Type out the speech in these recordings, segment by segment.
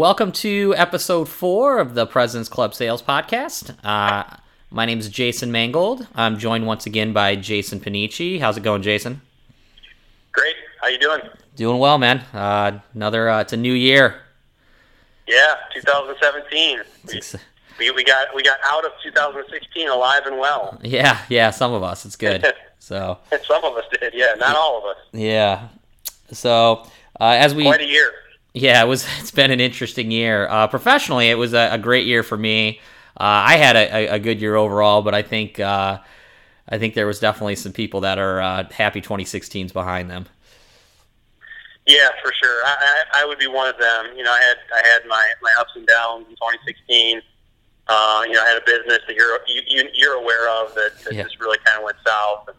Welcome to episode four of the President's Club Sales Podcast. Uh, my name is Jason Mangold. I'm joined once again by Jason Panici. How's it going, Jason? Great. How you doing? Doing well, man. Uh, another. Uh, it's a new year. Yeah, 2017. We, we, we got we got out of 2016 alive and well. Yeah, yeah. Some of us. It's good. So some of us did. Yeah, not all of us. Yeah. So uh, as we quite a year. Yeah, it was. It's been an interesting year. Uh, professionally, it was a, a, great year for me. Uh, I had a, a, good year overall, but I think uh, I think there was definitely some people that are uh, happy 2016s behind them. Yeah, for sure. I, I, I would be one of them. You know, I had I had my, my ups and downs in 2016. Uh, you know, I had a business that you're you, you're aware of that, that yeah. just really kind of went south. And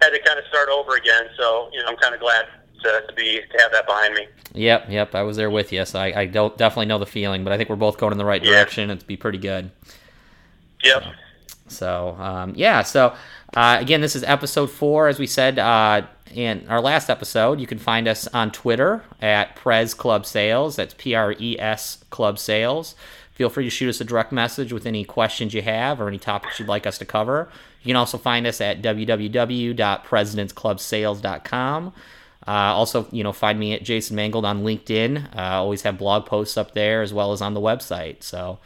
had to kind of start over again. So you know, I'm kind of glad to, to be to have that behind me. Yep, yep. I was there with you, so I, I don't definitely know the feeling, but I think we're both going in the right direction. Yeah. It'd be pretty good. Yep. So, so um, yeah. So uh, again, this is episode four, as we said uh, in our last episode. You can find us on Twitter at Pres Club Sales. That's P R E S Club Sales. Feel free to shoot us a direct message with any questions you have or any topics you'd like us to cover. You can also find us at www.presidentsclubsales.com. Uh, also, you know, find me at Jason Mangold on LinkedIn. Uh, always have blog posts up there as well as on the website. So,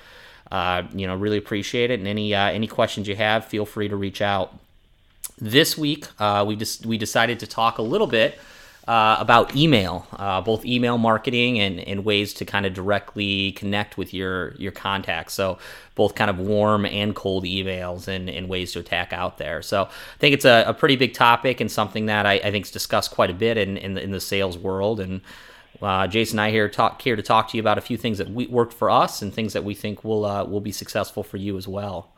uh, you know, really appreciate it. And any uh, any questions you have, feel free to reach out. This week, uh, we just we decided to talk a little bit uh, about email, uh, both email marketing and, and ways to kind of directly connect with your your contacts. So both kind of warm and cold emails and, and ways to attack out there. So I think it's a, a pretty big topic and something that I, I think is discussed quite a bit in, in, the, in the sales world. And uh, Jason and I here talk here to talk to you about a few things that we worked for us and things that we think will uh, will be successful for you as well.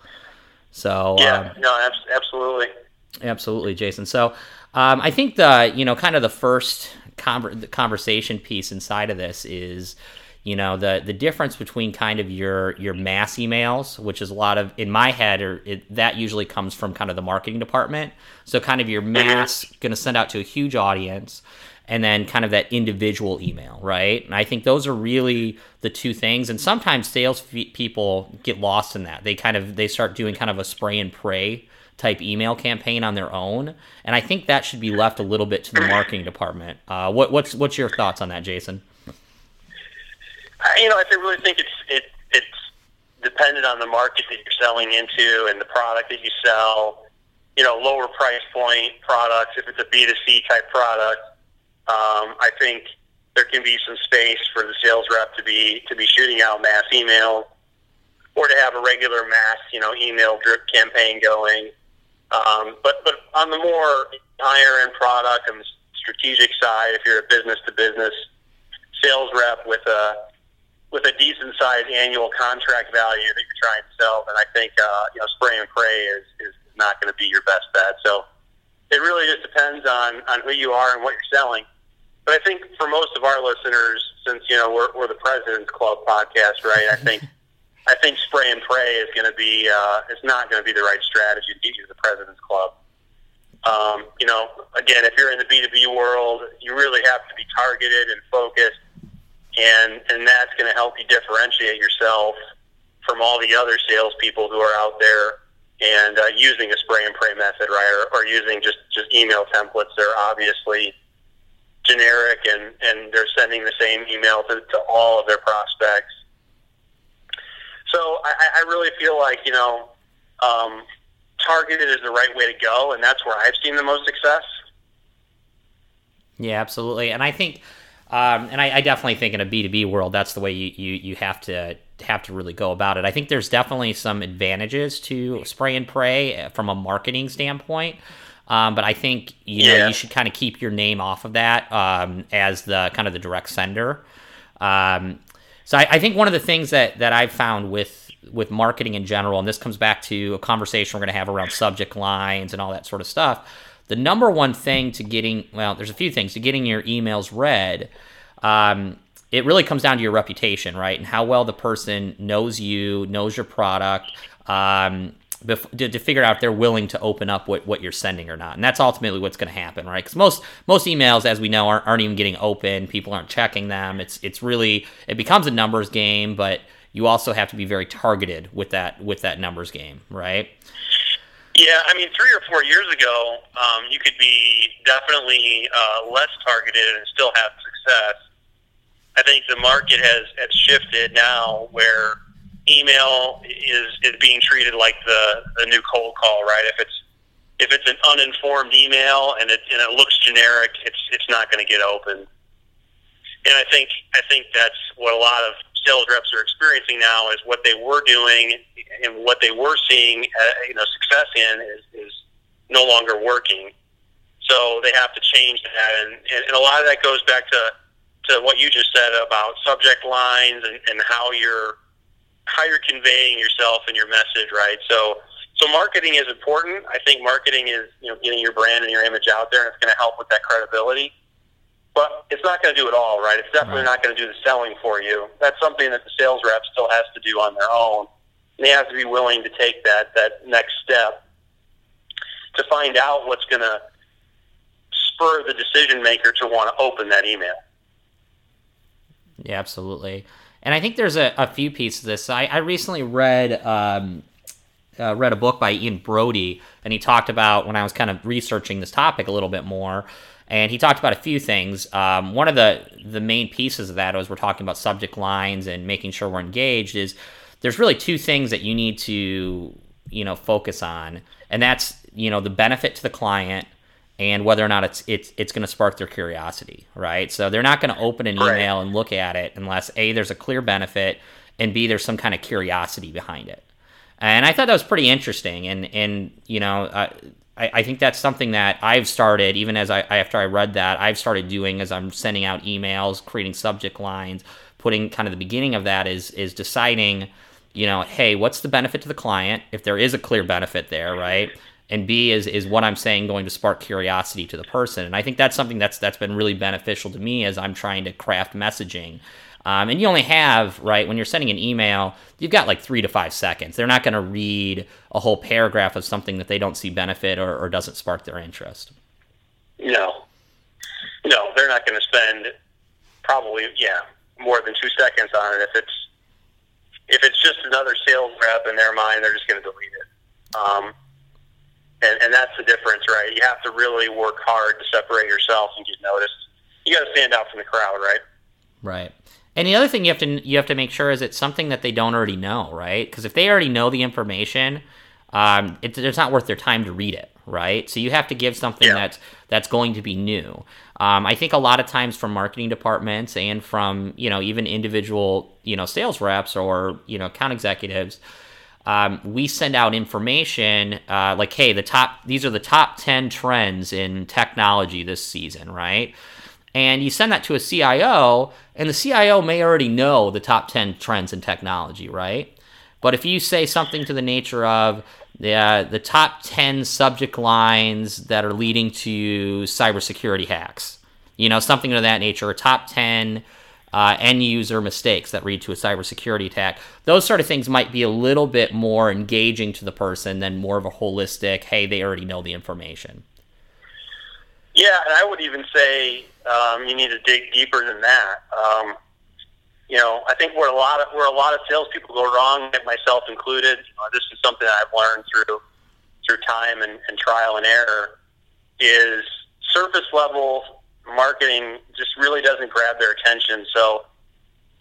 So yeah, um, no, absolutely, absolutely, Jason. So um, I think the you know kind of the first conver- the conversation piece inside of this is you know the the difference between kind of your your mass emails which is a lot of in my head or it, that usually comes from kind of the marketing department. So kind of your mass going to send out to a huge audience and then kind of that individual email right? And i think those are really the two things. And sometimes sales people get lost in that. They kind of they start doing kind of a spray and pray type email campaign on their own, and I think that should be left a little bit to the marketing department. Uh, what, what's what's your thoughts on that, Jason? You know, I really think it's it, it's dependent on the market that you're selling into and the product that you sell. You know, lower price point products. If it's a B 2 C type product, um, I think there can be some space for the sales rep to be to be shooting out mass email or to have a regular mass, you know, email drip campaign going. Um, but but on the more higher end product and strategic side, if you're a business to business sales rep with a with a decent sized annual contract value that you're trying to sell, then I think uh, you know spray and pray is is not going to be your best bet. So it really just depends on on who you are and what you're selling. But I think for most of our listeners, since you know we're, we're the President's Club podcast, right? I think I think spray and pray is going to be uh, it's not going to be the right strategy to get you to the President's Club. Um, you know, again, if you're in the B2B world, you really have to be targeted and focused, and and that's going to help you differentiate yourself from all the other salespeople who are out there and uh, using a spray and pray method, right, or, or using just just email templates. They're obviously generic and and they're sending the same email to, to all of their prospects so I, I really feel like you know, um, targeted is the right way to go, and that's where I've seen the most success. Yeah, absolutely, and I think, um, and I, I, definitely think in a B two B world, that's the way you, you you have to have to really go about it. I think there's definitely some advantages to spray and pray from a marketing standpoint. Um, but I think you know you should kind of keep your name off of that um, as the kind of the direct sender. Um, so I, I, think one of the things that that I've found with with marketing in general, and this comes back to a conversation we're going to have around subject lines and all that sort of stuff. The number one thing to getting well, there's a few things to getting your emails read. Um, it really comes down to your reputation, right, and how well the person knows you, knows your product. Um, bef- to, to, figure out if they're willing to open up what, what you're sending or not. And that's ultimately what's going to happen, right? Because most most emails, as we know, aren't, aren't even getting open. People aren't checking them. It's it's really it becomes a numbers game, but you also have to be very targeted with that with that numbers game, right? Yeah, I mean, three or four years ago, um, you could be definitely uh, less targeted and still have success. I think the market has, has shifted now where email is is being treated like the the new cold call, right? If it's if it's an uninformed email and it and it looks generic, it's it's not going to get open. And I think I think that's what a lot of sales reps are experiencing now is what they were doing and what they were seeing, uh, you know, success in is, is no longer working. So they have to change that, and, and, and a lot of that goes back to to what you just said about subject lines and, and how you're how you're conveying yourself and your message, right? So, so marketing is important. I think marketing is you know getting your brand and your image out there, and it's going to help with that credibility. But it's not going to do it all, right? It's definitely right. not going to do the selling for you. That's something that the sales rep still has to do on their own. And they have to be willing to take that that next step to find out what's going to spur the decision maker to want to open that email. Yeah, absolutely. And I think there's a, a few pieces of this. I, I recently read um, uh, read a book by Ian Brodie, and he talked about when I was kind of researching this topic a little bit more. And he talked about a few things. Um, one of the the main pieces of that, as we're talking about subject lines and making sure we're engaged, is there's really two things that you need to you know focus on, and that's you know the benefit to the client and whether or not it's it's it's going to spark their curiosity, right? So they're not going to open an email right. and look at it unless a there's a clear benefit and b there's some kind of curiosity behind it. And I thought that was pretty interesting, and and you know. Uh, I, I think that's something that I've started, even as I after I read that, I've started doing as I'm sending out emails, creating subject lines, putting kind of the beginning of that is is deciding, you know, hey, what's the benefit to the client if there is a clear benefit there, right? And B is is what I'm saying going to spark curiosity to the person. And I think that's something that's that's been really beneficial to me as I'm trying to craft messaging. Um, and you only have right when you're sending an email, you've got like three to five seconds. They're not going to read a whole paragraph of something that they don't see benefit or, or doesn't spark their interest. No, no, they're not going to spend probably yeah more than two seconds on it. If it's if it's just another sales rep in their mind, they're just going to delete it. Um, and, and that's the difference, right? You have to really work hard to separate yourself and get noticed. You got to stand out from the crowd, right? Right. And the other thing you have to you have to make sure is it's something that they don't already know, right? Because if they already know the information, um, it, it's not worth their time to read it, right? So you have to give something yeah. that's that's going to be new. Um, I think a lot of times from marketing departments and from you know even individual you know sales reps or you know account executives, um, we send out information uh, like, hey, the top these are the top ten trends in technology this season, right? And you send that to a CIO, and the CIO may already know the top ten trends in technology, right? But if you say something to the nature of the, uh, the top 10 subject lines that are leading to cybersecurity hacks, you know, something of that nature, or top 10 uh, end user mistakes that lead to a cybersecurity attack. Those sort of things might be a little bit more engaging to the person than more of a holistic, hey, they already know the information. Yeah, and I would even say um, you need to dig deeper than that. Um, you know, I think where a lot of where a lot of salespeople go wrong, myself included. You know, this is something I've learned through through time and, and trial and error. Is surface level marketing just really doesn't grab their attention. So,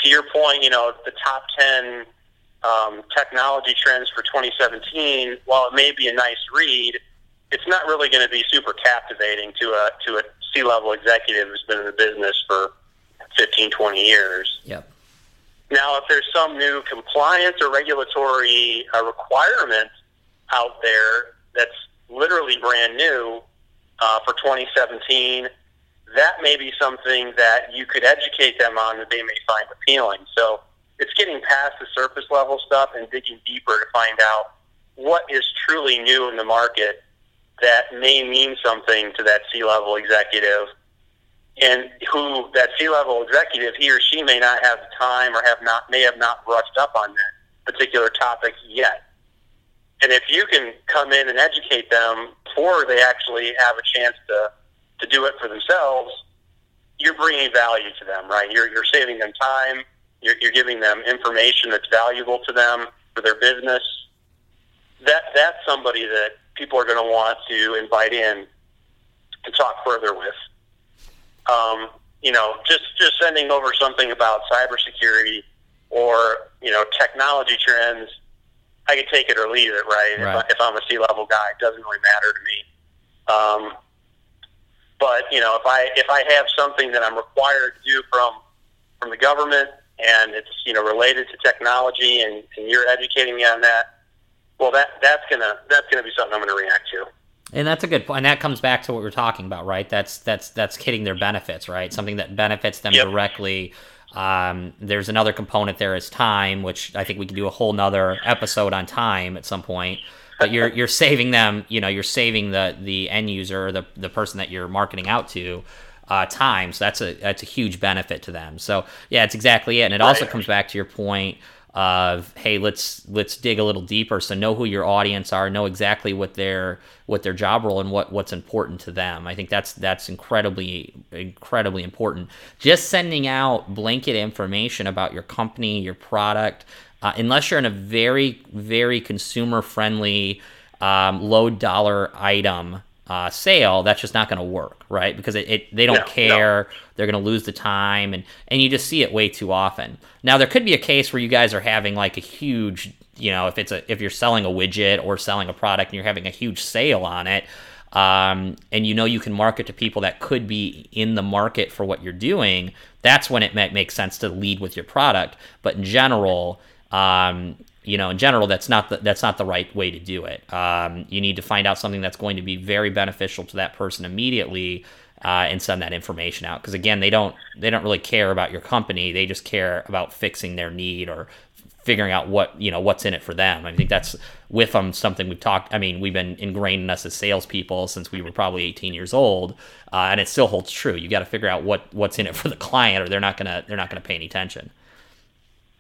to your point, you know, the top 10 um, technology trends for 2017, while it may be a nice read, it's not really going to be super captivating to a to a C-level executive who's been in the business for 15, 20 years. Yep. Now, if there's some new compliance or regulatory uh, requirement out there that's literally brand new uh, for 2017, that may be something that you could educate them on that they may find appealing. So it's getting past the surface level stuff and digging deeper to find out what is truly new in the market that may mean something to that C level executive and who that C level executive he or she may not have time or have not may have not brushed up on that particular topic yet. And if you can come in and educate them before they actually have a chance to, to do it for themselves, you're bringing value to them, right? You're, you're saving them time. You're, you're giving them information that's valuable to them for their business. That, that's somebody that people are going to want to invite in to talk further with. Um, you know, just, just sending over something about cybersecurity or, you know, technology trends – I can take it or leave it, right? right. If, I, am a C-level guy, it doesn't really matter to me. Um, but you know, if I if I have something that I'm required to do from from the government and it's you know related to technology and, and you're educating me on that, well, that that's gonna that's gonna be something I'm gonna react to. And that's a good point. And that comes back to what we're talking about, right? That's that's that's hitting their benefits, right? Something that benefits them yep. directly um, there's another component there is time, which I think we can do a whole nother episode on time at some point. But you're you're saving them, you know, you're saving the the end user, the the person that you're marketing out to, uh, time. So that's a that's a huge benefit to them. So yeah, it's exactly it. And it also comes back to your point of hey let's let's dig a little deeper so know who your audience are know exactly what their what their job role and what what's important to them i think that's that's incredibly incredibly important just sending out blanket information about your company your product uh, unless you're in a very very consumer friendly um, low dollar item uh, sale, that's just not going to work, right? Because it, it they don't no, care. No. They're going to lose the time, and and you just see it way too often. Now there could be a case where you guys are having like a huge, you know, if it's a if you're selling a widget or selling a product and you're having a huge sale on it, um, and you know you can market to people that could be in the market for what you're doing. That's when it might make sense to lead with your product. But in general, um, you know, in general, that's not the, that's not the right way to do it. Um, you need to find out something that's going to be very beneficial to that person immediately, uh, and send that information out. Because again, they don't they don't really care about your company. They just care about fixing their need or figuring out what you know what's in it for them. I think that's with them something we've talked. I mean, we've been ingrained in us as salespeople since we were probably 18 years old, uh, and it still holds true. You got to figure out what what's in it for the client, or they're not gonna they're not gonna pay any attention.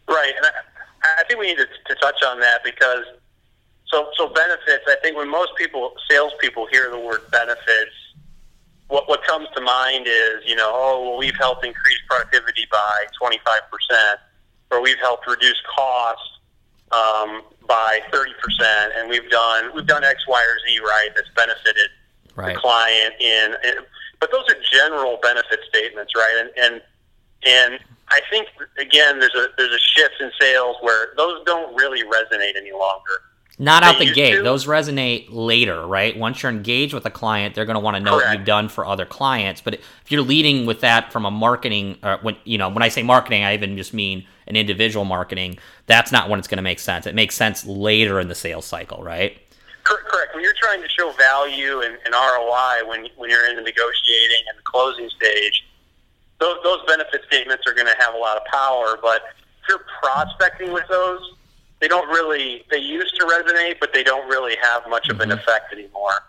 Right, and think we need to, to touch on that because so so benefits. I think when most people, salespeople, hear the word benefits, what what comes to mind is you know oh well we've helped increase productivity by twenty five percent, or we've helped reduce costs um, by thirty percent, and we've done we've done X, Y, or Z right that's benefited right. the client in, in. But those are general benefit statements, right? And and and I think again, there's a there's a shift in sales where those don't really resonate any longer. Not out they the gate. To. Those resonate later, right? Once you're engaged with a client, they're going to want to know Correct. what you've done for other clients. But if you're leading with that from a marketing, or when you know, when I say marketing, I even just mean an individual marketing. That's not when it's going to make sense. It makes sense later in the sales cycle, right? Correct. When you're trying to show value and, and ROI, when when you're in the negotiating and the closing stage, those, those benefit statements are going to have a lot of power. But if you're prospecting with those, they don't really, they used to resonate, but they don't really have much of an mm-hmm. effect anymore.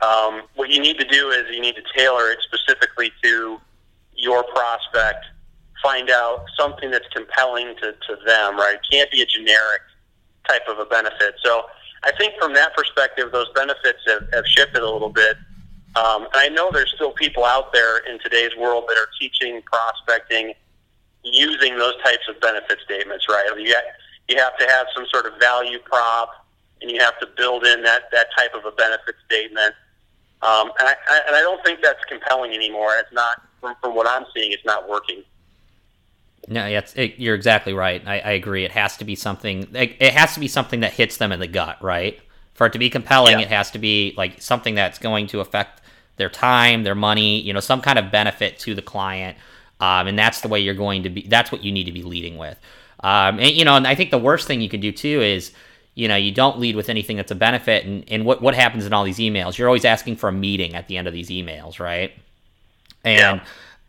Um, what you need to do is you need to tailor it specifically to your prospect. Find out something that's compelling to, to them, right? It can't be a generic type of a benefit. So I think from that perspective, those benefits have, have shifted a little bit. Um, and I know there's still people out there in today's world that are teaching prospecting using those types of benefit statements, right? You, got, you have to have some sort of value prop, and you have to build in that, that type of a benefit statement. Um, and, I, I, and I don't think that's compelling anymore. It's not, from, from what I'm seeing, it's not working. No, yeah, it, you're exactly right. I, I, agree. It has to be something. It, it has to be something that hits them in the gut, right? For it to be compelling, yeah. it has to be like something that's going to affect their time, their money, you know, some kind of benefit to the client. Um, and that's the way you're going to be, that's what you need to be leading with. Um, and, you know, and I think the worst thing you can do too is, you know, you don't lead with anything that's a benefit. And, and what, what happens in all these emails? You're always asking for a meeting at the end of these emails, right? And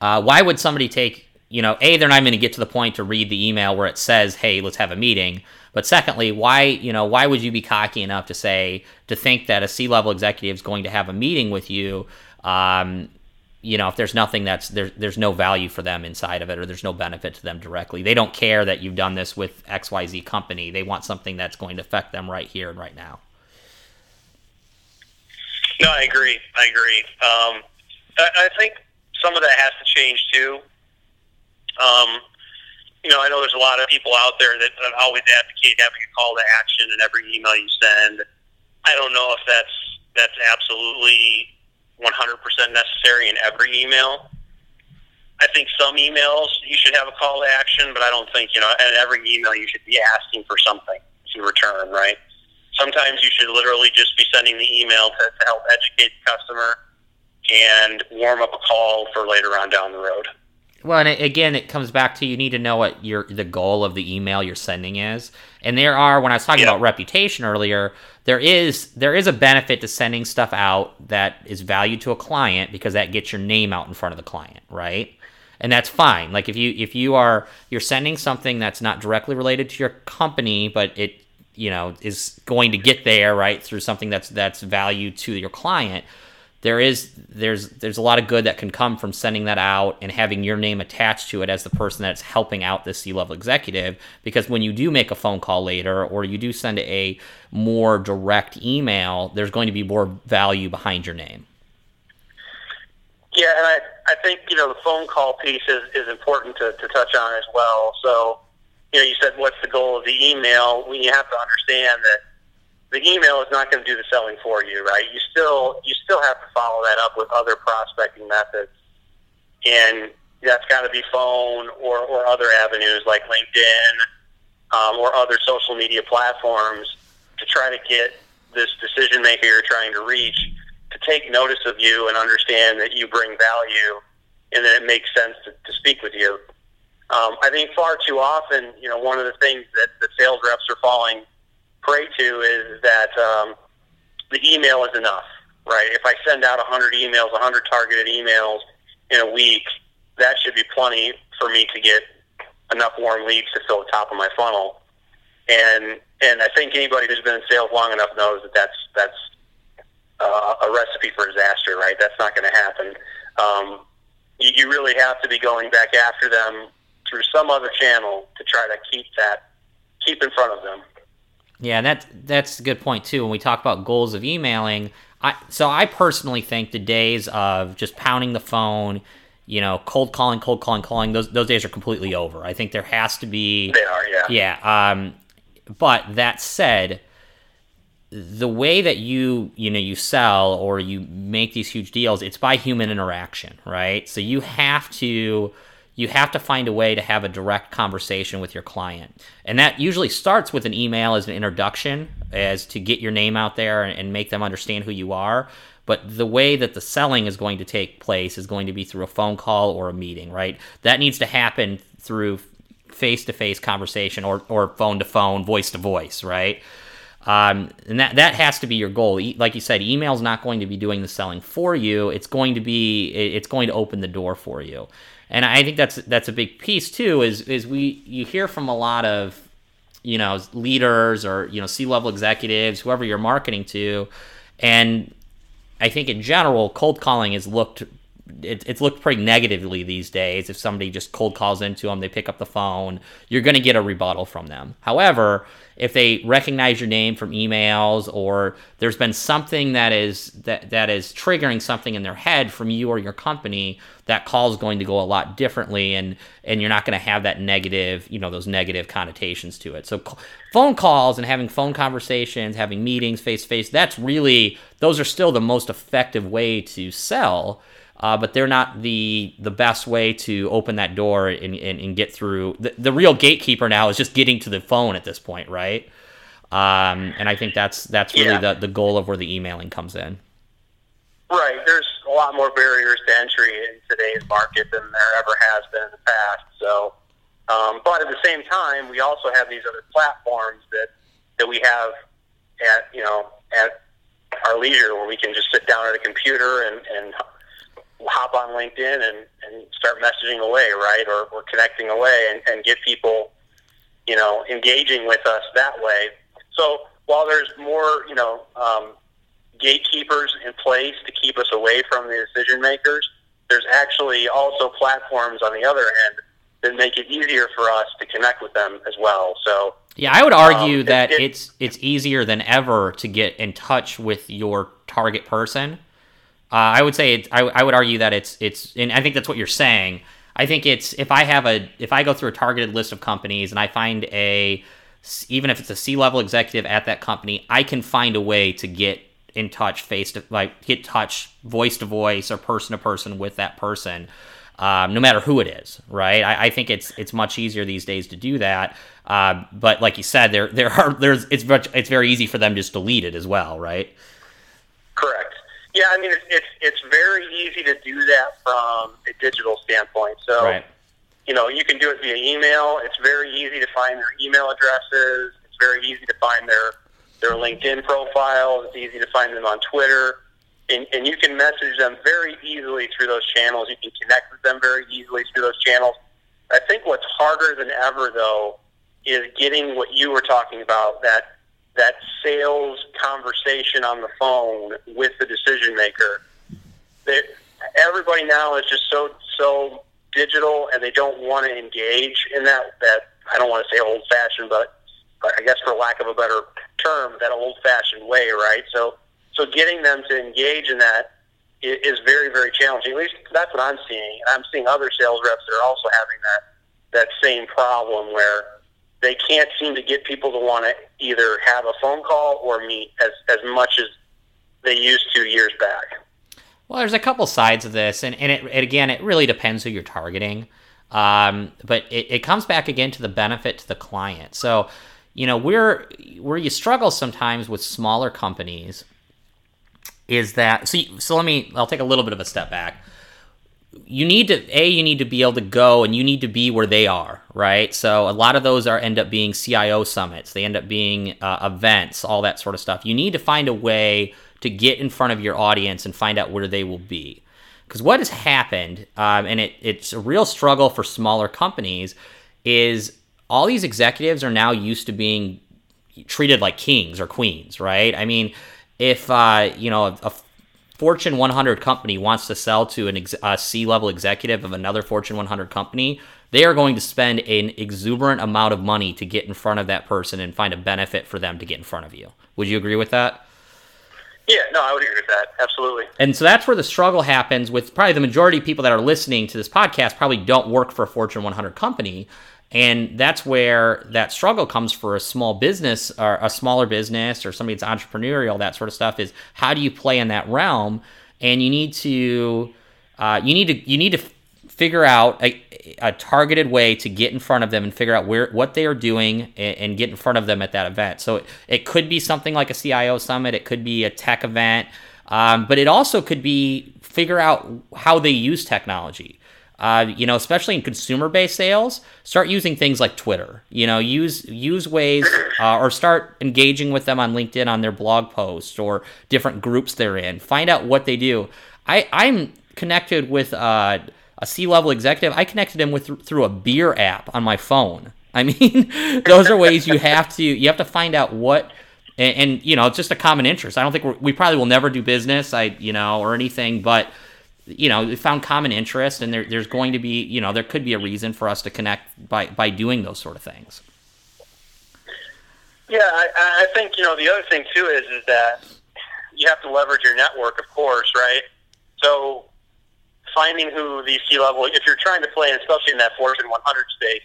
yeah. uh, why would somebody take, you know, A, they're not going to get to the point to read the email where it says, hey, let's have a meeting. But secondly, why you know why would you be cocky enough to say to think that a C level executive is going to have a meeting with you, um, you know if there's nothing that's there, there's no value for them inside of it or there's no benefit to them directly? They don't care that you've done this with xyz company. They want something that's going to affect them right here and right now. No i agree. I agree. Um, I, I think some of that has to change too. Um, know i know there's a lot of people out there that, always advocate having a call to action in every email you send i don't know if that's that's absolutely 100% necessary in every email. I think some emails you should have a call to action, but I don't think, you know, in every email you should be asking for something in return, right? Sometimes you should literally just be sending the email to, to help educate the customer and warm up a call for later on down the road. Well, and again, it comes back to you need to know what your the goal of the email you're sending is. And there are when I was talking yeah. about reputation earlier, there is there is a benefit to sending stuff out that is valued to a client because that gets your name out in front of the client, right? And that's fine. Like if you if you are you're sending something that's not directly related to your company, but it you know is going to get there right through something that's that's valued to your client there is there's there's a lot of good that can come from sending that out and having your name attached to it as the person that's helping out the C-level executive. Because when you do make a phone call later or you do send a more direct email there's going to be more value behind your name. Yeah and i i think you know the phone call piece is, is important to, to touch on as well. So you know you said what's the goal of the email. We have to understand that the email is not going to do the selling for you, right? You still you still have to follow that up with other prospecting methods, and that's got to be phone or, or other avenues like LinkedIn um, or other social media platforms to try to get this decision maker you're trying to reach to take notice of you and understand that you bring value and that it makes sense to, to speak with you. Um, I think far too often, you know, one of the things that the sales reps are falling prey to is that um, the email is enough, right? If I send out 100 emails, 100 targeted emails in a week, that should be plenty for me to get enough warm leads to fill the top of my funnel. And and I think anybody who's been in sales long enough knows that that's that's uh, a recipe for disaster, right? That's not going to happen. Um, you, you really have to be going back after them through some other channel to try to keep that keep in front of them. Yeah, that that's a good point too. When we talk about goals of emailing, I so I personally think the days of just pounding the phone, you know, cold calling, cold calling, calling, those those days are completely over. I think there has to be They are, yeah. Yeah. Um but that said, the way that you you know you sell or you make these huge deals, it's by human interaction, right? So you have to you have to find a way to have a direct conversation with your client. And that usually starts with an email as an introduction, as to get your name out there and, make them understand who you are. But the way that the selling is going to take place is going to be through a phone call or a meeting, right? That needs to happen through face to face conversation or, or phone to phone, voice to voice, right? Um, and that that has to be your goal. like you said, email is not going to be doing the selling for you. It's going to be it's going to open the door for you and I think that's that's a big piece too. Is is we you hear from a lot of you know leaders or you know C level executives, whoever you're marketing to, and I think in general, cold calling is looked it, it's looked pretty negatively these days. If somebody just cold calls into them, they pick up the phone, you're going to get a rebuttal from them. However, if they recognize your name from emails or there's been something that is that that is triggering something in their head from you or your company, that call is going to go a lot differently, and and you're not going to have that negative, you know, those negative connotations to it. So, phone calls and having phone conversations, having meetings face to face, that's really those are still the most effective way to sell uh, but they're not the the best way to open that door and, and, and get through. The, the, real gatekeeper now is just getting to the phone at this point, right? Um, and I think that's that's really yeah. the, the goal of where the emailing comes in. Right. There's a lot more barriers to entry in today's market than there ever has been in the past. So, um, but at the same time, we also have these other platforms that that we have at you know at our leisure where we can just sit down at a computer and, and hop on LinkedIn and, and start messaging away, right? Or, or connecting away and, and get people, you know, engaging with us that way. So while there's more, you know, um, gatekeepers in place to keep us away from the decision makers, there's actually also platforms on the other end that make it easier for us to connect with them as well. So yeah, I would argue um, that it, it, it's it's easier than ever to get in touch with your target person. Uh, I would say it, I, I would argue that it's it's and I think that's what you're saying. I think it's if I have a if I go through a targeted list of companies and I find a even if it's a C level executive at that company, I can find a way to get in touch face to like get touch voice to voice or person to person with that person um, no matter who it is right? I, I, think it's it's much easier these days to do that. Uh, but like you said there there are there's it's much it's very easy for them just to delete it as well right? Correct yeah i mean it's it's, it's very easy to do that from a digital standpoint so right. you know you can do it via email it's very easy to find their email addresses it's very easy to find their their LinkedIn profiles. It's easy to find them on Twitter. And, and you can message them very easily through those channels. You can connect with them very easily through those channels. I think what's harder than ever, though, is getting what you were talking about that that sales conversation on the phone with the decision maker. Everybody now is just so so digital, and they don't want to engage in that. That I don't want to say old fashioned, but I guess for lack of a better term, that old fashioned way, right? So, so getting them to engage in that is very, very challenging. At least that's what I'm seeing. I'm seeing other sales reps that are also having that that same problem where they can't seem to get people to want to either have a phone call or meet as as much as they used to years back. Well, there's a couple sides of this, and, and it, again, it really depends who you're targeting. Um, but it, it comes back again to the benefit to the client. So you know where where you struggle sometimes with smaller companies is that so so let me I'll take a little bit of a step back. You need to a you need to be able to go and you need to be where they are, right? So a lot of those are end up being CIO summits. They end up being uh, events, all that sort of stuff. You need to find a way to get in front of your audience and find out where they will be. Because what has happened, um, and it, it's a real struggle for smaller companies, is all these executives are now used to being treated like kings or queens, right? I mean, if uh, you know a, a, Fortune 100 company wants to sell to an ex- a C-level executive of another Fortune 100 company, they are going to spend an exuberant amount of money to get in front of that person and find a benefit for them to get in front of you. Would you agree with that? Yeah, no, I would agree with that. Absolutely. And so that's where the struggle happens with probably the majority of people that are listening to this podcast probably don't work for a Fortune 100 company. And that's where that struggle comes for a small business or a smaller business or somebody that's entrepreneurial, that sort of stuff is how do you play in that realm? And you need to, uh, you need to, you need to figure out a, a, targeted way to get in front of them and figure out where what they are doing and, and get in front of them at that event. So it, it, could be something like a CIO summit, it could be a tech event, um, but it also could be figure out how they use technology. Uh, you know, especially in consumer-based sales, start using things like Twitter. You know, use use ways uh, or start engaging with them on LinkedIn on their blog posts or different groups they're in. Find out what they do. I I'm connected with uh, a C-level executive. I connected him with through a beer app on my phone. I mean, those are ways you have to you have to find out what and, and you know it's just a common interest. I don't think we probably will never do business. I you know or anything, but you know, we found common interest, and there, there's going to be, you know, there could be a reason for us to connect by by doing those sort of things. Yeah, I, I think you know the other thing too is is that you have to leverage your network, of course, right? So finding who these C level, if you're trying to play, especially in that Fortune 100 space,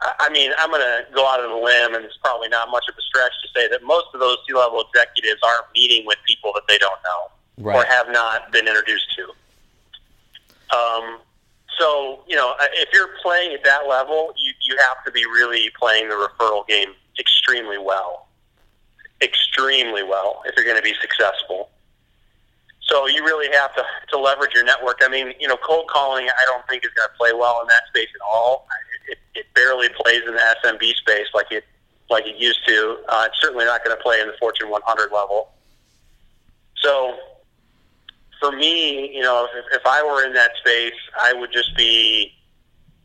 I mean, I'm going to go out on a limb, and it's probably not much of a stretch to say that most of those C level executives aren't meeting with people that they don't know right. or have not been introduced to. Um, so, you know, if you're playing at that level, you, you have to be really playing the referral game extremely well. Extremely well if you're going to be successful. So you really have to, to leverage your network. I mean, you know, cold calling, I don't think is going to play well in that space at all. It, it barely plays in the SMB space like it like it used to. Uh, it's certainly not going to play in the Fortune 100 level. So for me, you know, if, if I were in that space, I would just be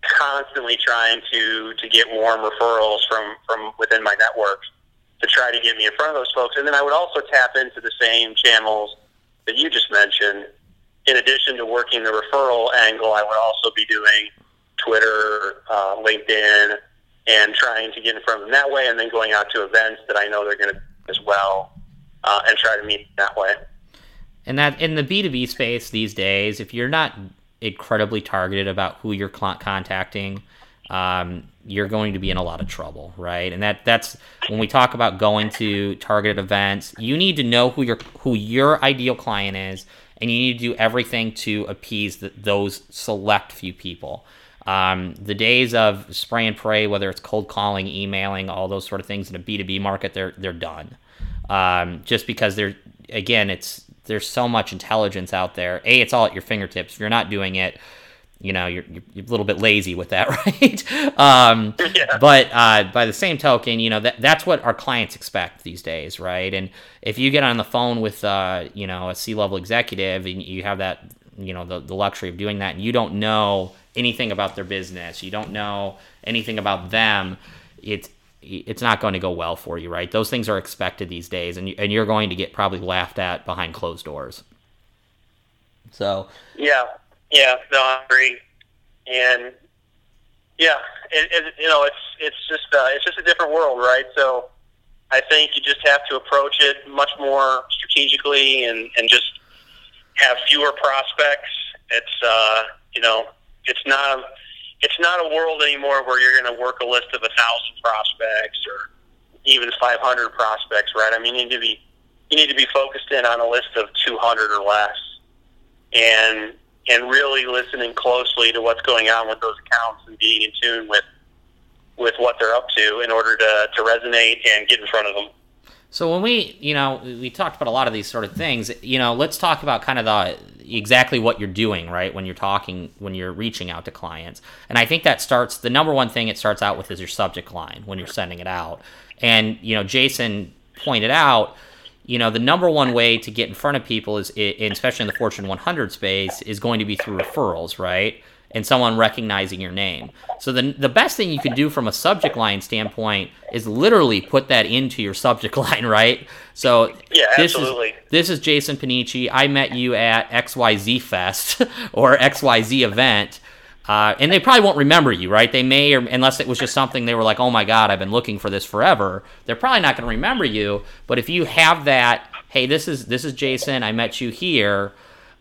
constantly trying to to get warm referrals from from within my network to try to get me in front of those folks. And then I would also tap into the same channels that you just mentioned in addition to working the referral angle, I would also be doing Twitter, uh, LinkedIn, and trying to get in front of them that way, and then going out to events that I know they're going to as well, uh, and try to meet that way. And that in the B two B space these days, if you're not incredibly targeted about who you're contacting, um, you're going to be in a lot of trouble, right? And that that's when we talk about going to targeted events, you need to know who your who your ideal client is, and you need to do everything to appease the, those select few people. Um, the days of spray and pray, whether it's cold calling, emailing, all those sort of things in a B two B market, they're they're done. Um, just because they're again, it's there's so much intelligence out there. A, it's all at your fingertips. If you're not doing it, you know you're, you're a little bit lazy with that right um, yeah. but uh, by the same token you know that that's what our clients expect these days right and if you get on the phone with uh, you know a c-level executive and you have that you know the, the luxury of doing that and you don't know anything about their business you don't know anything about them it's it's not going to go well for you right those things are expected these days and, you, and you're going to get probably laughed at behind closed doors so yeah yeah, no, I agree. And yeah, it, it, you know, it's it's just uh, it's just a different world, right? So I think you just have to approach it much more strategically and and just have fewer prospects. It's uh, you know, it's not a, it's not a world anymore where you're going to work a list of a thousand prospects or even 500 prospects, right? I mean, you need to be you need to be focused in on a list of 200 or less, and and really listening closely to what's going on with those accounts and being in tune with with what they're up to in order to, to resonate and get in front of them. So when we, you know, we talked about a lot of these sort of things, you know, let's talk about kind of the exactly what you're doing, right? When you're talking, when you're reaching out to clients. And I think that starts the number one thing it starts out with is your subject line when you're sending it out. And, you know, Jason pointed out you know the number one way to get in front of people is especially in the fortune 100 space is going to be through referrals right and someone recognizing your name so the, the best thing you can do from a subject line standpoint is literally put that into your subject line right so yeah this absolutely. is this is jason panici i met you at xyz fest or xyz event uh, and they probably won't remember you, right? They may, or unless it was just something they were like, "Oh my God, I've been looking for this forever." They're probably not going to remember you. But if you have that, hey, this is this is Jason. I met you here.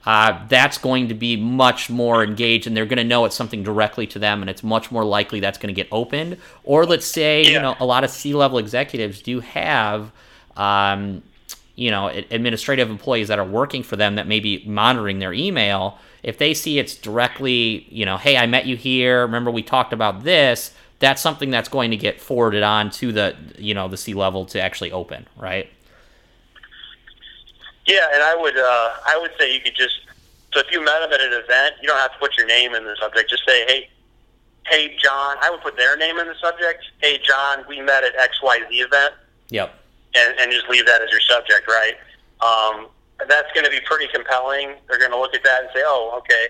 Uh, that's going to be much more engaged, and they're going to know it's something directly to them, and it's much more likely that's going to get opened. Or let's say, yeah. you know, a lot of C-level executives do have. Um, you know, administrative employees that are working for them that may be monitoring their email if they see it's directly, you know, hey, I met you here. Remember we talked about this. That's something that's going to get forwarded on to the, you know, the C level to actually open, right? Yeah, and I would, uh, I would say you could just. So if you met them at an event, you don't have to put your name in the subject. Just say, hey, hey, John. I would put their name in the subject. Hey, John, we met at X Y Z event. Yep. And, and just leave that as your subject, right? Um, that's going to be pretty compelling. They're going to look at that and say, "Oh, okay,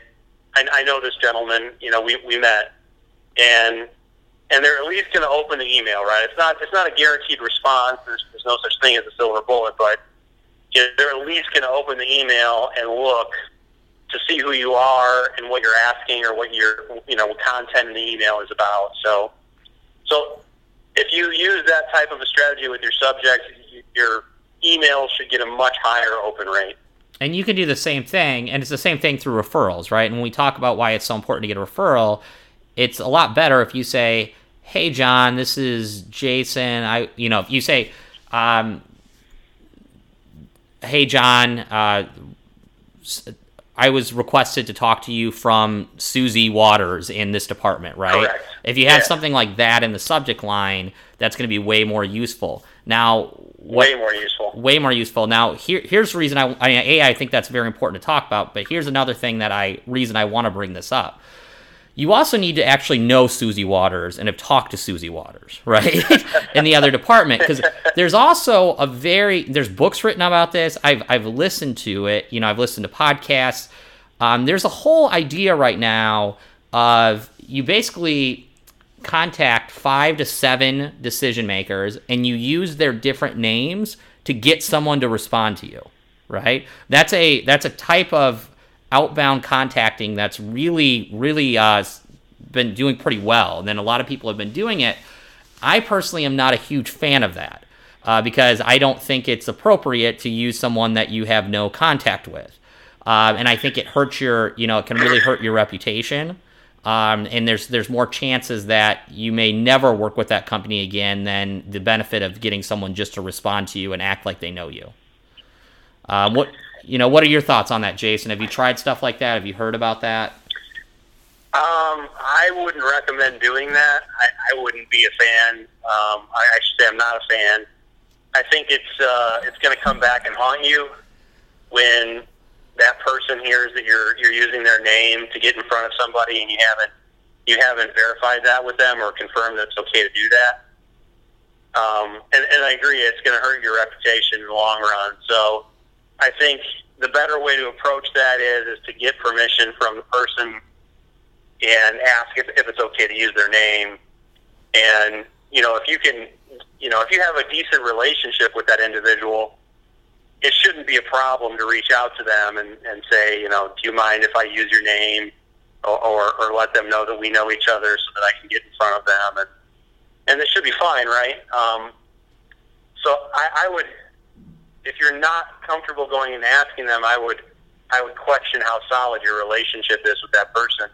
I, I know this gentleman. You know, we we met," and and they're at least going to open the email, right? It's not it's not a guaranteed response. There's, there's no such thing as a silver bullet, but they're at least going to open the email and look to see who you are and what you're asking or what your you know content in the email is about. So so if you use that type of a strategy with your subject, your email should get a much higher open rate. And you can do the same thing, and it's the same thing through referrals, right? And when we talk about why it's so important to get a referral, it's a lot better if you say, "Hey, John, this is Jason." I, you know, if you say, um, "Hey, John, uh, I was requested to talk to you from Susie Waters in this department," right? Correct. If you have yeah. something like that in the subject line, that's going to be way more useful. Now, what, way more useful. Way more useful. Now, here, here's the reason I, I mean, a I think that's very important to talk about. But here's another thing that I reason I want to bring this up. You also need to actually know Susie Waters and have talked to Susie Waters, right? in the other department, because there's also a very there's books written about this. I've I've listened to it. You know, I've listened to podcasts. Um, there's a whole idea right now of you basically contact five to seven decision makers and you use their different names to get someone to respond to you right that's a that's a type of outbound contacting that's really, really uh, been doing pretty well. And then a lot of people have been doing it. I personally am not a huge fan of that uh, because I don't think it's appropriate to use someone that you have no contact with. Uh, and I think it hurts your, you know, it can really hurt your reputation. Um, and there's there's more chances that you may never work with that company again than the benefit of getting someone just to respond to you and act like they know you. Um, what you know, what are your thoughts on that, Jason? Have you tried stuff like that? Have you heard about that? Um, I wouldn't recommend doing that. I, I wouldn't be a fan. Um, I, I should say I'm not a fan. I think it's uh, it's going to come back and haunt you when that person hears that you're you're using their name to get in front of somebody and you haven't you haven't verified that with them or confirmed that it's okay to do that. Um, and, and I agree, it's going to hurt your reputation in the long run. So I think the better way to approach that is is to get permission from the person and ask if, if it's okay to use their name. And you know, if you can, you know, if you have a decent relationship with that individual, it shouldn't be a problem to reach out to them and, and say, you know, do you mind if I use your name, or, or, or let them know that we know each other so that I can get in front of them, and and this should be fine, right? Um, so I, I would, if you're not comfortable going and asking them, I would, I would question how solid your relationship is with that person.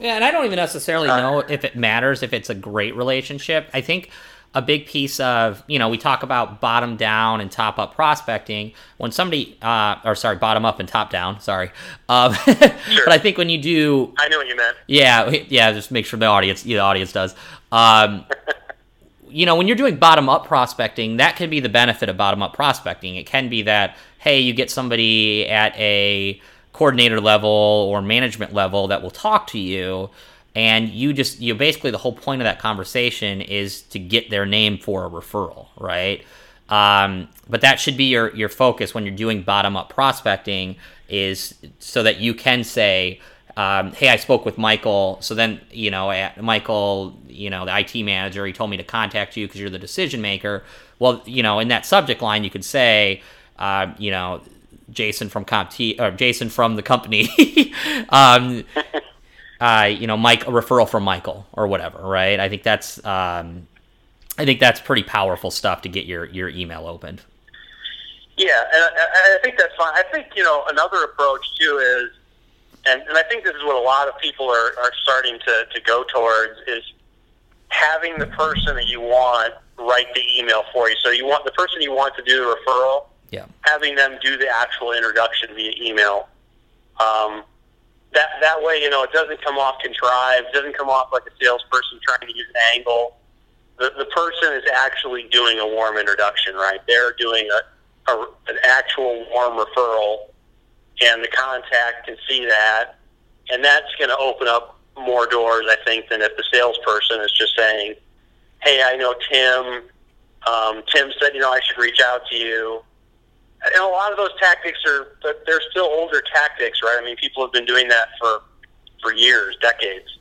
Yeah, and I don't even necessarily uh, know if it matters if it's a great relationship. I think a big piece of you know we talk about bottom down and top up prospecting when somebody uh, or sorry bottom up and top down sorry um, sure. but i think when you do i know what you meant yeah yeah just make sure the audience the audience does um, you know when you're doing bottom up prospecting that can be the benefit of bottom up prospecting. It can be that hey you get somebody at a coordinator level or management level that will talk to you and you just you basically the whole point of that conversation is to get their name for a referral right? Um, but that should be your your focus when you're doing bottom up prospecting is so that you can say um, hey i spoke with michael so then you know michael you know the it manager he told me to contact you because you're the decision maker well you know in that subject line you could say uh, you know jason from CompT or jason from the company um, uh, you know, Mike a referral from Michael or whatever, right? I think that's um, I think that's pretty powerful stuff to get your your email opened. Yeah, and I, I think that's fine. I think you know another approach too is, and, and I think this is what a lot of people are, are starting to, to go towards is having the person that you want write the email for you. So you want the person you want to do the referral, yeah, having them do the actual introduction via email. Um, that that way, you know, it doesn't come off contrived, it doesn't come off like a salesperson trying to use an angle. The the person is actually doing a warm introduction, right? They're doing a, a an actual warm referral, and the contact can see that, and that's going to open up more doors, I think, than if the salesperson is just saying, "Hey, I know Tim. Um, Tim said, you know, I should reach out to you." and a lot of those tactics are they're still older tactics, right? I mean, people have been doing that for for years, decades.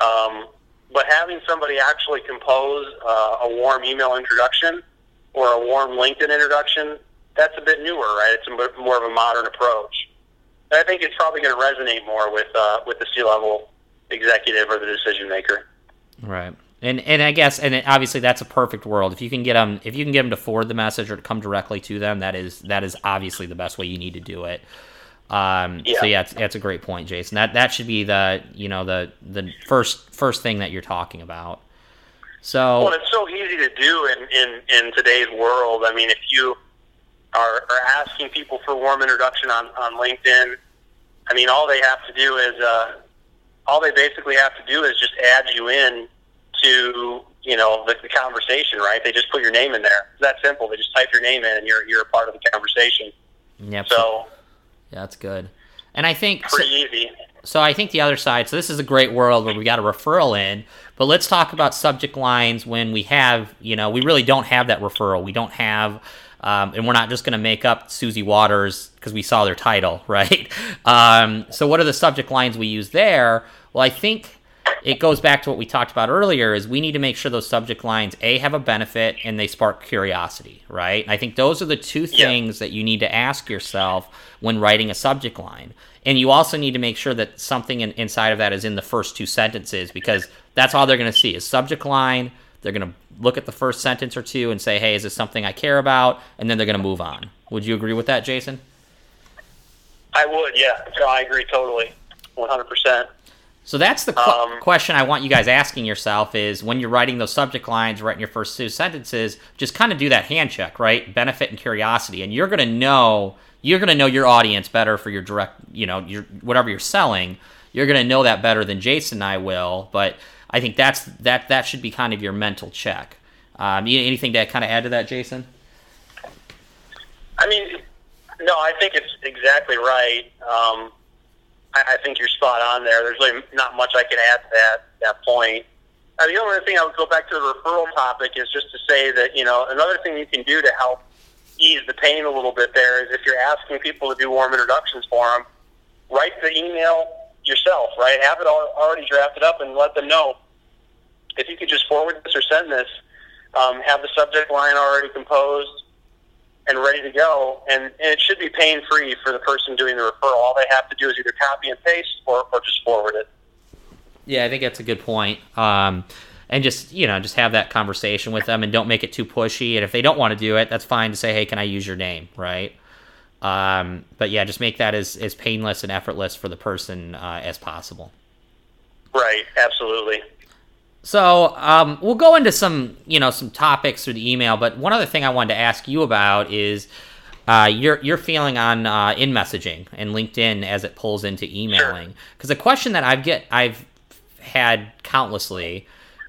Um, but having somebody actually compose uh, a warm email introduction or a warm LinkedIn introduction, that's a bit newer, right? It's a bit more of a modern approach. And I think it's probably going to resonate more with uh, with the C level executive or the decision maker. Right. And and I guess and obviously that's a perfect world. If you can get them if you can get them to forward the message or to come directly to them, that is that is obviously the best way you need to do it. Um, yeah. So yeah, that's a great point, Jason. That that should be the you know the the first first thing that you're talking about. So well, it's so easy to do in in in today's world. I mean, if you are, are asking people for warm introduction on on LinkedIn, I mean, all they have to do is uh, all they basically have to do is just add you in to you know the, the conversation, right? They just put your name in there. It's that simple. They just type your name in, and you're you're a part of the conversation. Yep. So yeah, that's good. And I think pretty so, easy. So I think the other side. So this is a great world where we got a referral in, but let's talk about subject lines when we have, you know, we really don't have that referral. We don't have. Um, and we're not just going to make up Susie Waters because we saw their title, right? Um, so, what are the subject lines we use there? Well, I think it goes back to what we talked about earlier is we need to make sure those subject lines a have a benefit and they spark curiosity right i think those are the two things yeah. that you need to ask yourself when writing a subject line and you also need to make sure that something in, inside of that is in the first two sentences because that's all they're going to see is subject line. They're going to look at the first sentence or two and say, "Hey, is this something I care about?" And then they're going to move on. Would you agree with that, Jason? I would, yeah. So I agree totally, one hundred percent. So that's the um, question I want you guys asking yourself is when you're writing those subject lines, writing your first two sentences, just kind of do that hand check, right? Benefit and curiosity, and you're going to know you're going to know your audience better for your direct, you know, your whatever you're selling. You're going to know that better than Jason and I will, but I think that's that that should be kind of your mental check. Um, anything to kind of add to that, Jason? I mean, no, I think it's exactly right. Um, I, I think you're spot on there. There's really not much I can add to that that point. Uh, the only thing I would go back to the referral topic is just to say that you know another thing you can do to help ease the pain a little bit there is if you're asking people to do warm introductions for them, write the email yourself, right? Have it all already drafted up and let them know. If you could just forward this or send this, um, have the subject line already composed and ready to go, and, and it should be pain free for the person doing the referral. All they have to do is either copy and paste or, or just forward it. Yeah, I think that's a good point. Um, and just you know just have that conversation with them and don't make it too pushy. And if they don't want to do it that's fine to say hey can i use your name? Right? Um, but yeah just make that as, as painless and effortless for the person uh, as possible. Right. Absolutely so um, we'll go into some you know some topics through the email but one other thing i wanted to ask you about is uh, your your feeling on uh, in messaging and linkedin as it pulls into emailing because a question that i've get i've had countlessly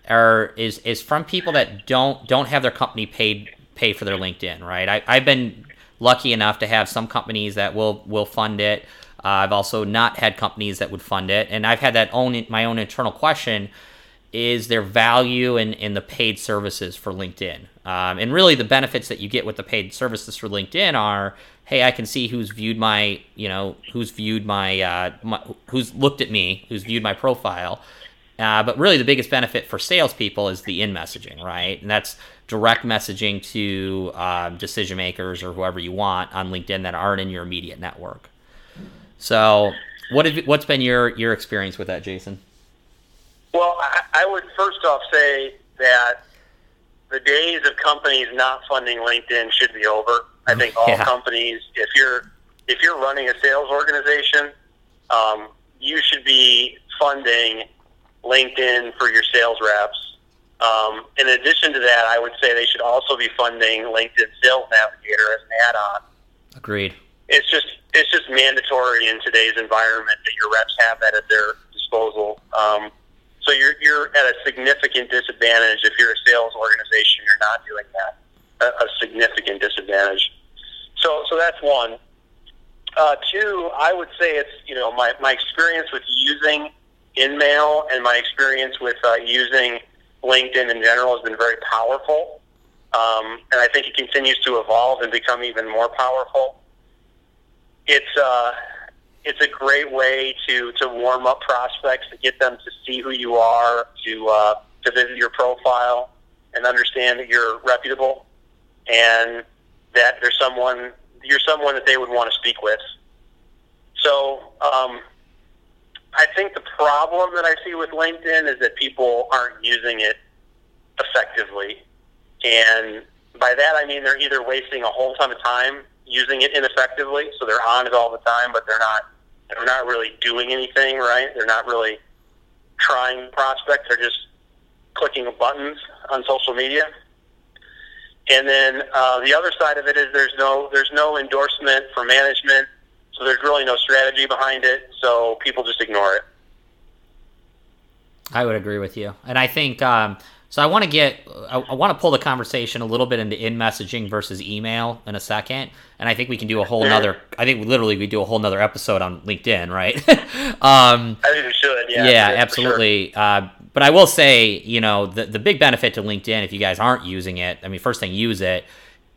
are is is from people that don't don't have their company paid pay for their LinkedIn, right? I, I've been lucky enough to have some companies that will will fund it. Uh, I've also not had companies that would fund it, and I've had that own my own internal question: Is their value in in the paid services for LinkedIn? Um, and really, the benefits that you get with the paid services for LinkedIn are, hey, I can see who's viewed my, you know, who's viewed my, uh, my who's looked at me, who's viewed my profile. Uh, but really, the biggest benefit for salespeople is the in messaging, right? And that's direct messaging to uh, decision makers or whoever you want on LinkedIn that aren't in your immediate network. So, what have, what's been your your experience with that, Jason? Well, I, I would first off say that the days of companies not funding LinkedIn should be over. I think all yeah. companies, if you're if you're running a sales organization, um, you should be funding LinkedIn for your sales reps. Um, in addition to that, I would say they should also be funding LinkedIn Sales Navigator as an add-on. Agreed. It's just it's just mandatory in today's environment that your reps have that at their disposal. Um, so you're you're at a significant disadvantage if you're a sales organization. You're not doing that. A, a significant disadvantage. So so that's one. Uh, two, I would say it's you know my my experience with using InMail and my experience with uh, using LinkedIn in general has been very powerful. Um, and I think it continues to evolve and become even more powerful. It's uh, it's a great way to, to warm up prospects, to get them to see who you are, to uh, to visit your profile, and understand that you're reputable, and that there's someone you're someone that they would want to speak with. So um, I think the problem that I see with LinkedIn is that people aren't using it effectively. And by that I mean they're either wasting a whole ton of time using it ineffectively, so they're on it all the time, but they're not they're not really doing anything, right? They're not really trying prospects, they're just clicking buttons on social media. And then uh, the other side of it is there's no there's no endorsement for management so there's really no strategy behind it. So people just ignore it. I would agree with you, and I think um, so. I want to get, I, I want to pull the conversation a little bit into in messaging versus email in a second, and I think we can do a whole nother. I think literally we do a whole nother episode on LinkedIn, right? um, I think we should. Yeah. Yeah, absolutely. Sure. Uh, but I will say, you know, the the big benefit to LinkedIn, if you guys aren't using it, I mean, first thing, use it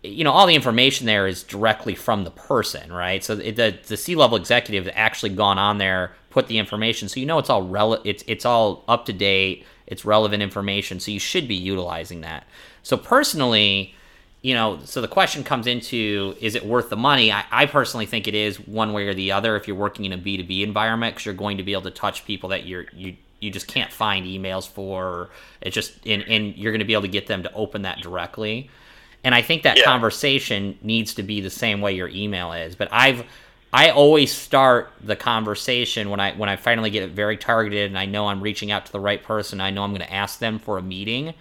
you know all the information there is directly from the person right so the the c-level executive has actually gone on there put the information so you know it's all rel- it's it's all up to date it's relevant information so you should be utilizing that so personally you know, so the question comes into is it worth the money? I, I personally think it is one way or the other if you're working in a B2B environment because you're going to be able to touch people that you're, you, you just can't find emails for. It's just, and, and you're going to be able to get them to open that directly. And I think that Yeah. conversation needs to be the same way your email is. But I've, I always start the conversation when I when I finally get it very targeted and I know I'm reaching out to the right person. I know I'm going to ask them for a meeting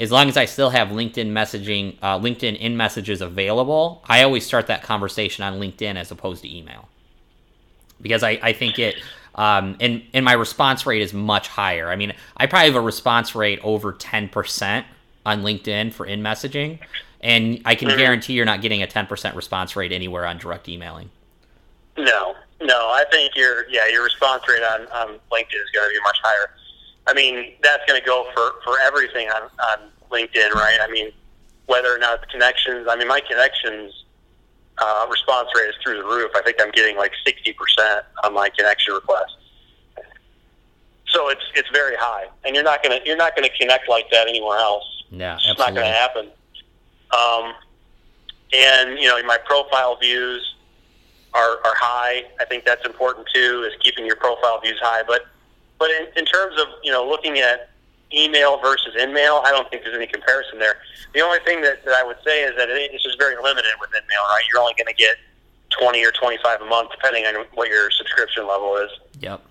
as long as I still have LinkedIn messaging, uh, LinkedIn in messages available, I always start that conversation on LinkedIn as opposed to email because I, I think it, um, and, and my response rate is much higher. I mean, I probably have a response rate over 10% on LinkedIn for in messaging, and I can guarantee you're not getting a 10% response rate anywhere on direct emailing. No, no. I think your yeah your response rate on, on LinkedIn is going to be much higher. I mean, that's going to go for for everything on on LinkedIn, right? I mean, whether or not the connections. I mean, my connections uh, response rate is through the roof. I think I'm getting like sixty percent on my connection requests. So it's it's very high, and you're not gonna you're not gonna connect like that anywhere else. Yeah, It's not gonna happen. Um, and you know, my profile views are, are high. I think that's important too, is keeping your profile views high. But but in, in terms of you know looking at email versus in-mail, I don't think there's any comparison there. The only thing that, that I would say is that it, it's just very limited with in-mail, right? You're only going to get 20 or 25 a month, depending on what your subscription level is. Yep.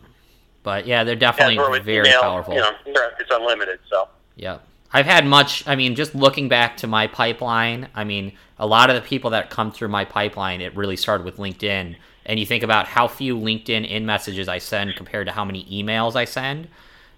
But yeah, they're definitely with very email, powerful. You know, it's unlimited. So Yep. I've had much, I mean, just looking back to my pipeline, I mean, a lot of the people that come through my pipeline, it really started with LinkedIn. And you think about how few LinkedIn in messages I send compared to how many emails I send.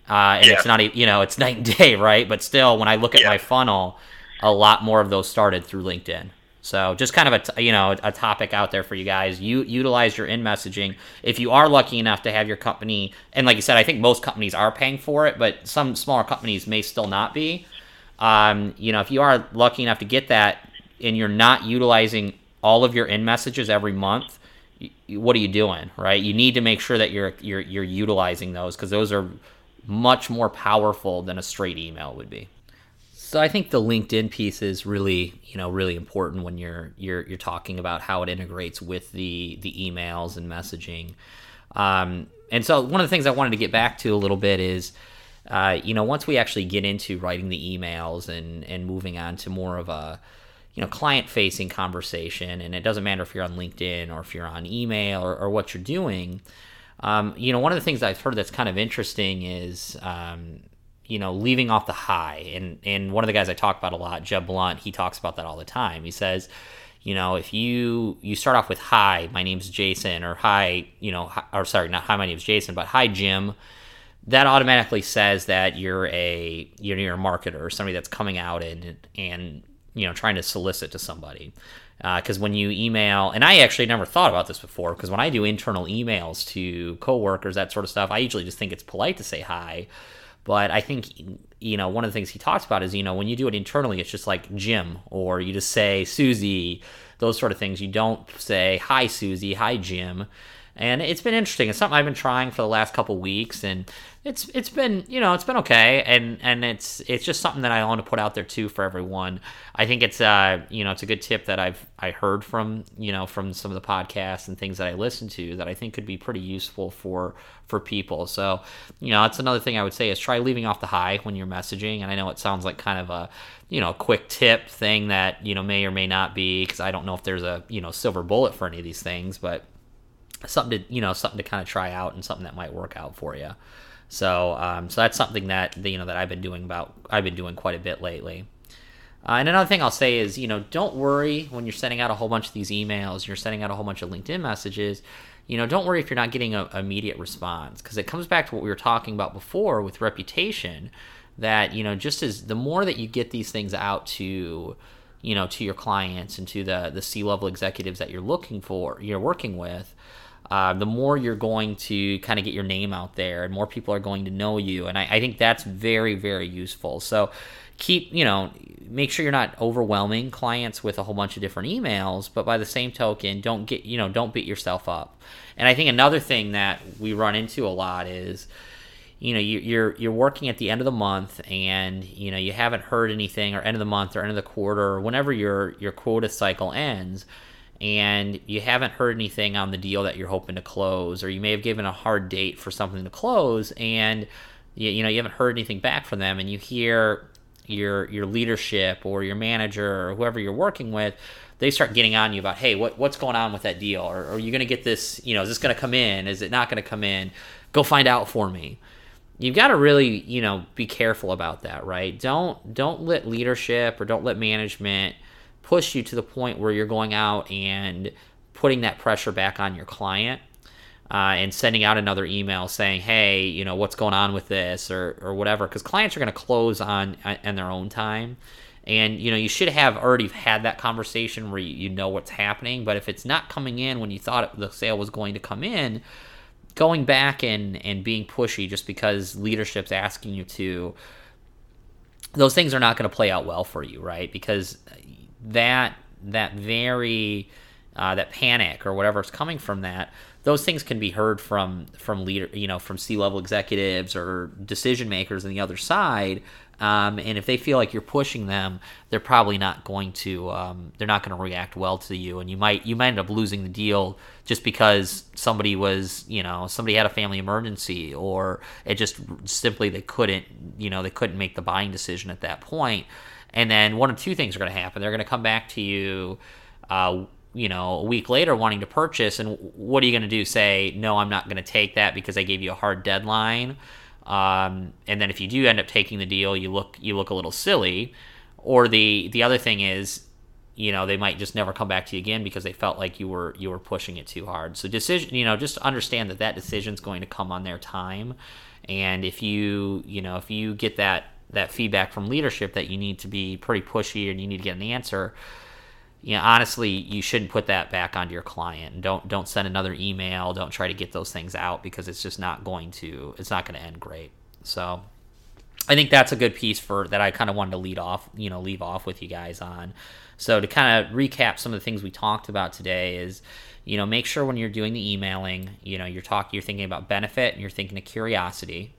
Uh, and Yeah. it's not, you know, it's night and day, right? But still, when I look at Yeah. my funnel, a lot more of those started through LinkedIn. So just kind of a you know a topic out there for you guys. You utilize your in messaging if you are lucky enough to have your company. And like you said, I think most companies are paying for it, but some smaller companies may still not be. Um, you know, if you are lucky enough to get that, and you're not utilizing all of your in messages every month, what are you doing, right? You need to make sure that you're you're you're utilizing those because those are much more powerful than a straight email would be. So I think the LinkedIn piece is really, you know, really important when you're you're you're talking about how it integrates with the the emails and messaging. Um, and so one of the things I wanted to get back to a little bit is, uh, you know, once we actually get into writing the emails and and moving on to more of a you know client facing conversation and it doesn't matter if you're on linkedin or if you're on email or, or what you're doing um, you know one of the things i've heard that's kind of interesting is um, you know leaving off the high. And and one of the guys i talk about a lot jeb blunt he talks about that all the time. He says you know if you you start off with hi my name's jason or hi you know hi, or sorry not hi my name's jason but hi jim that automatically says that you're a you're, you're a marketer or somebody that's coming out and and you know trying to solicit to somebody. Uh, because when you email and i actually never thought about this before because when i do internal emails to coworkers that sort of stuff i usually just think it's polite to say hi but i think you know one of the things he talks about is you know when you do it internally it's just like jim or you just say susie those sort of things. You don't say hi susie. Hi jim and it's been interesting. It's something I've been trying for the last couple weeks, and it's it's been you know it's been okay, and and it's it's just something that I want to put out there too for everyone. I think it's uh you know it's a good tip that I've I heard from you know from some of the podcasts and things that I listen to that I think could be pretty useful for for people. So you know that's another thing I would say is try leaving off the high when you're messaging, and I know it sounds like kind of a you know quick tip thing that you know may or may not be because I don't know if there's a you know silver bullet for any of these things, but something to you know something to kind of try out and something that might work out for you. So um, so that's something that you know that I've been doing about I've been doing quite a bit lately. Uh, and another thing I'll say is you know don't worry when you're sending out a whole bunch of these emails, you're sending out a whole bunch of LinkedIn messages. You know, don't worry if you're not getting an immediate response because it comes back to what we were talking about before with reputation. That you know, just as the more that you get these things out to, you know, to your clients and to the the C level executives that you're looking for, you're working with, uh, the more you're going to kind of get your name out there and more people are going to know you. And I, I think that's very, very useful. So keep, you know, make sure you're not overwhelming clients with a whole bunch of different emails, but by the same token, don't get, you know, don't beat yourself up. And I think another thing that we run into a lot is, you know you, you're you're working at the end of the month and you know you haven't heard anything or end of the month or end of the quarter or whenever your your quota cycle ends and you haven't heard anything on the deal that you're hoping to close or you may have given a hard date for something to close and you, you know you haven't heard anything back from them and you hear your your leadership or your manager or whoever you're working with they start getting on you about hey what, what's going on with that deal? Or, or are you going to get this you know is this going to come in? Is it not going to come in? Go find out for me. You've got to really you know be careful about that right? Don't don't let leadership or don't let management push you to the point where you're going out and putting that pressure back on your client uh, and sending out another email saying hey you know what's going on with this? or, or whatever because clients are going to close on in their own time. And you know you should have already had that conversation where you, you know what's happening but if it's not coming in when you thought it, the sale was going to come in going back and and being pushy just because leadership's asking you to those things are not going to play out well for you right? Because that that very uh, that panic or whatever is coming from that those things can be heard from from leader you know from c-level executives or decision makers on the other side. Um, and if they feel like you're pushing them, they're probably not going to um, they're not going to react well to you, and you might you might end up losing the deal just because somebody was you know somebody had a family emergency or it just simply they couldn't you know they couldn't make the buying decision at that point, and then one of two things are going to happen. They're going to come back to you. Uh, you know, a week later wanting to purchase, and what are you going to do? Say, no, I'm not going to take that because I gave you a hard deadline um, and then if you do end up taking the deal, you look you look a little silly. Or the the other thing is, you know, they might just never come back to you again because they felt like you were you were pushing it too hard. So decision, you know, just understand that that decision is going to come on their time. And if you you know if you get that that feedback from leadership that you need to be pretty pushy and you need to get an answer, you know, honestly, you shouldn't put that back onto your client. Don't don't send another email. Don't try to get those things out because it's just not going to it's not going to end great. So, I think that's a good piece for that I kind of wanted to lead off, you know, leave off with you guys on. So to kind of recap some of the things we talked about today is, you know, make sure when you're doing the emailing, you know, you're talking, you're thinking about benefit and you're thinking of curiosity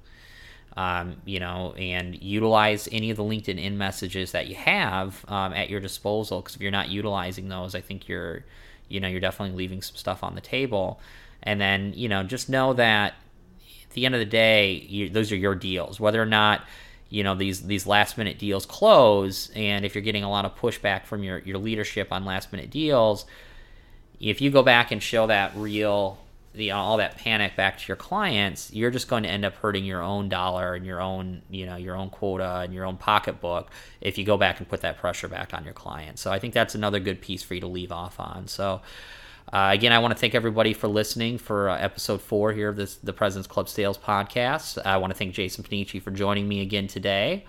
um, you know, and utilize any of the LinkedIn in messages that you have um, at your disposal. Because if you're not utilizing those, I think you're, you know, you're definitely leaving some stuff on the table. And then, you know, just know that at the end of the day, you, those are your deals. Whether or not, you know, these these last minute deals close, and if you're getting a lot of pushback from your your leadership on last minute deals, if you go back and show that real all that panic back to your clients, you're just going to end up hurting your own dollar and your own you know your own quota and your own pocketbook if you go back and put that pressure back on your client. So I think that's another good piece for you to leave off on. So. Uh, again, I want to thank everybody for listening for uh, episode four here of this the President's Club Sales podcast. I want to thank Jason Panici for joining me again today.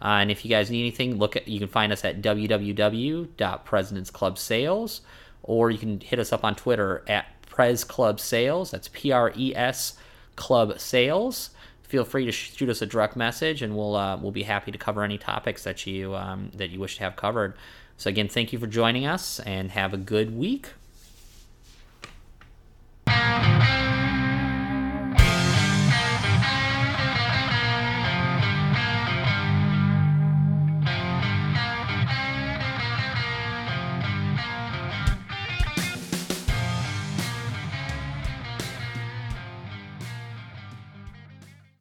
Uh, and if you guys need anything, look at you can find us at www.presidentsclubsales, or you can hit us up on Twitter at Prez Club Sales. That's P R E S Club Sales. Feel free to shoot us a direct message, and we'll uh, we'll be happy to cover any topics that you um, that you wish to have covered. So again, thank you for joining us, and have a good week.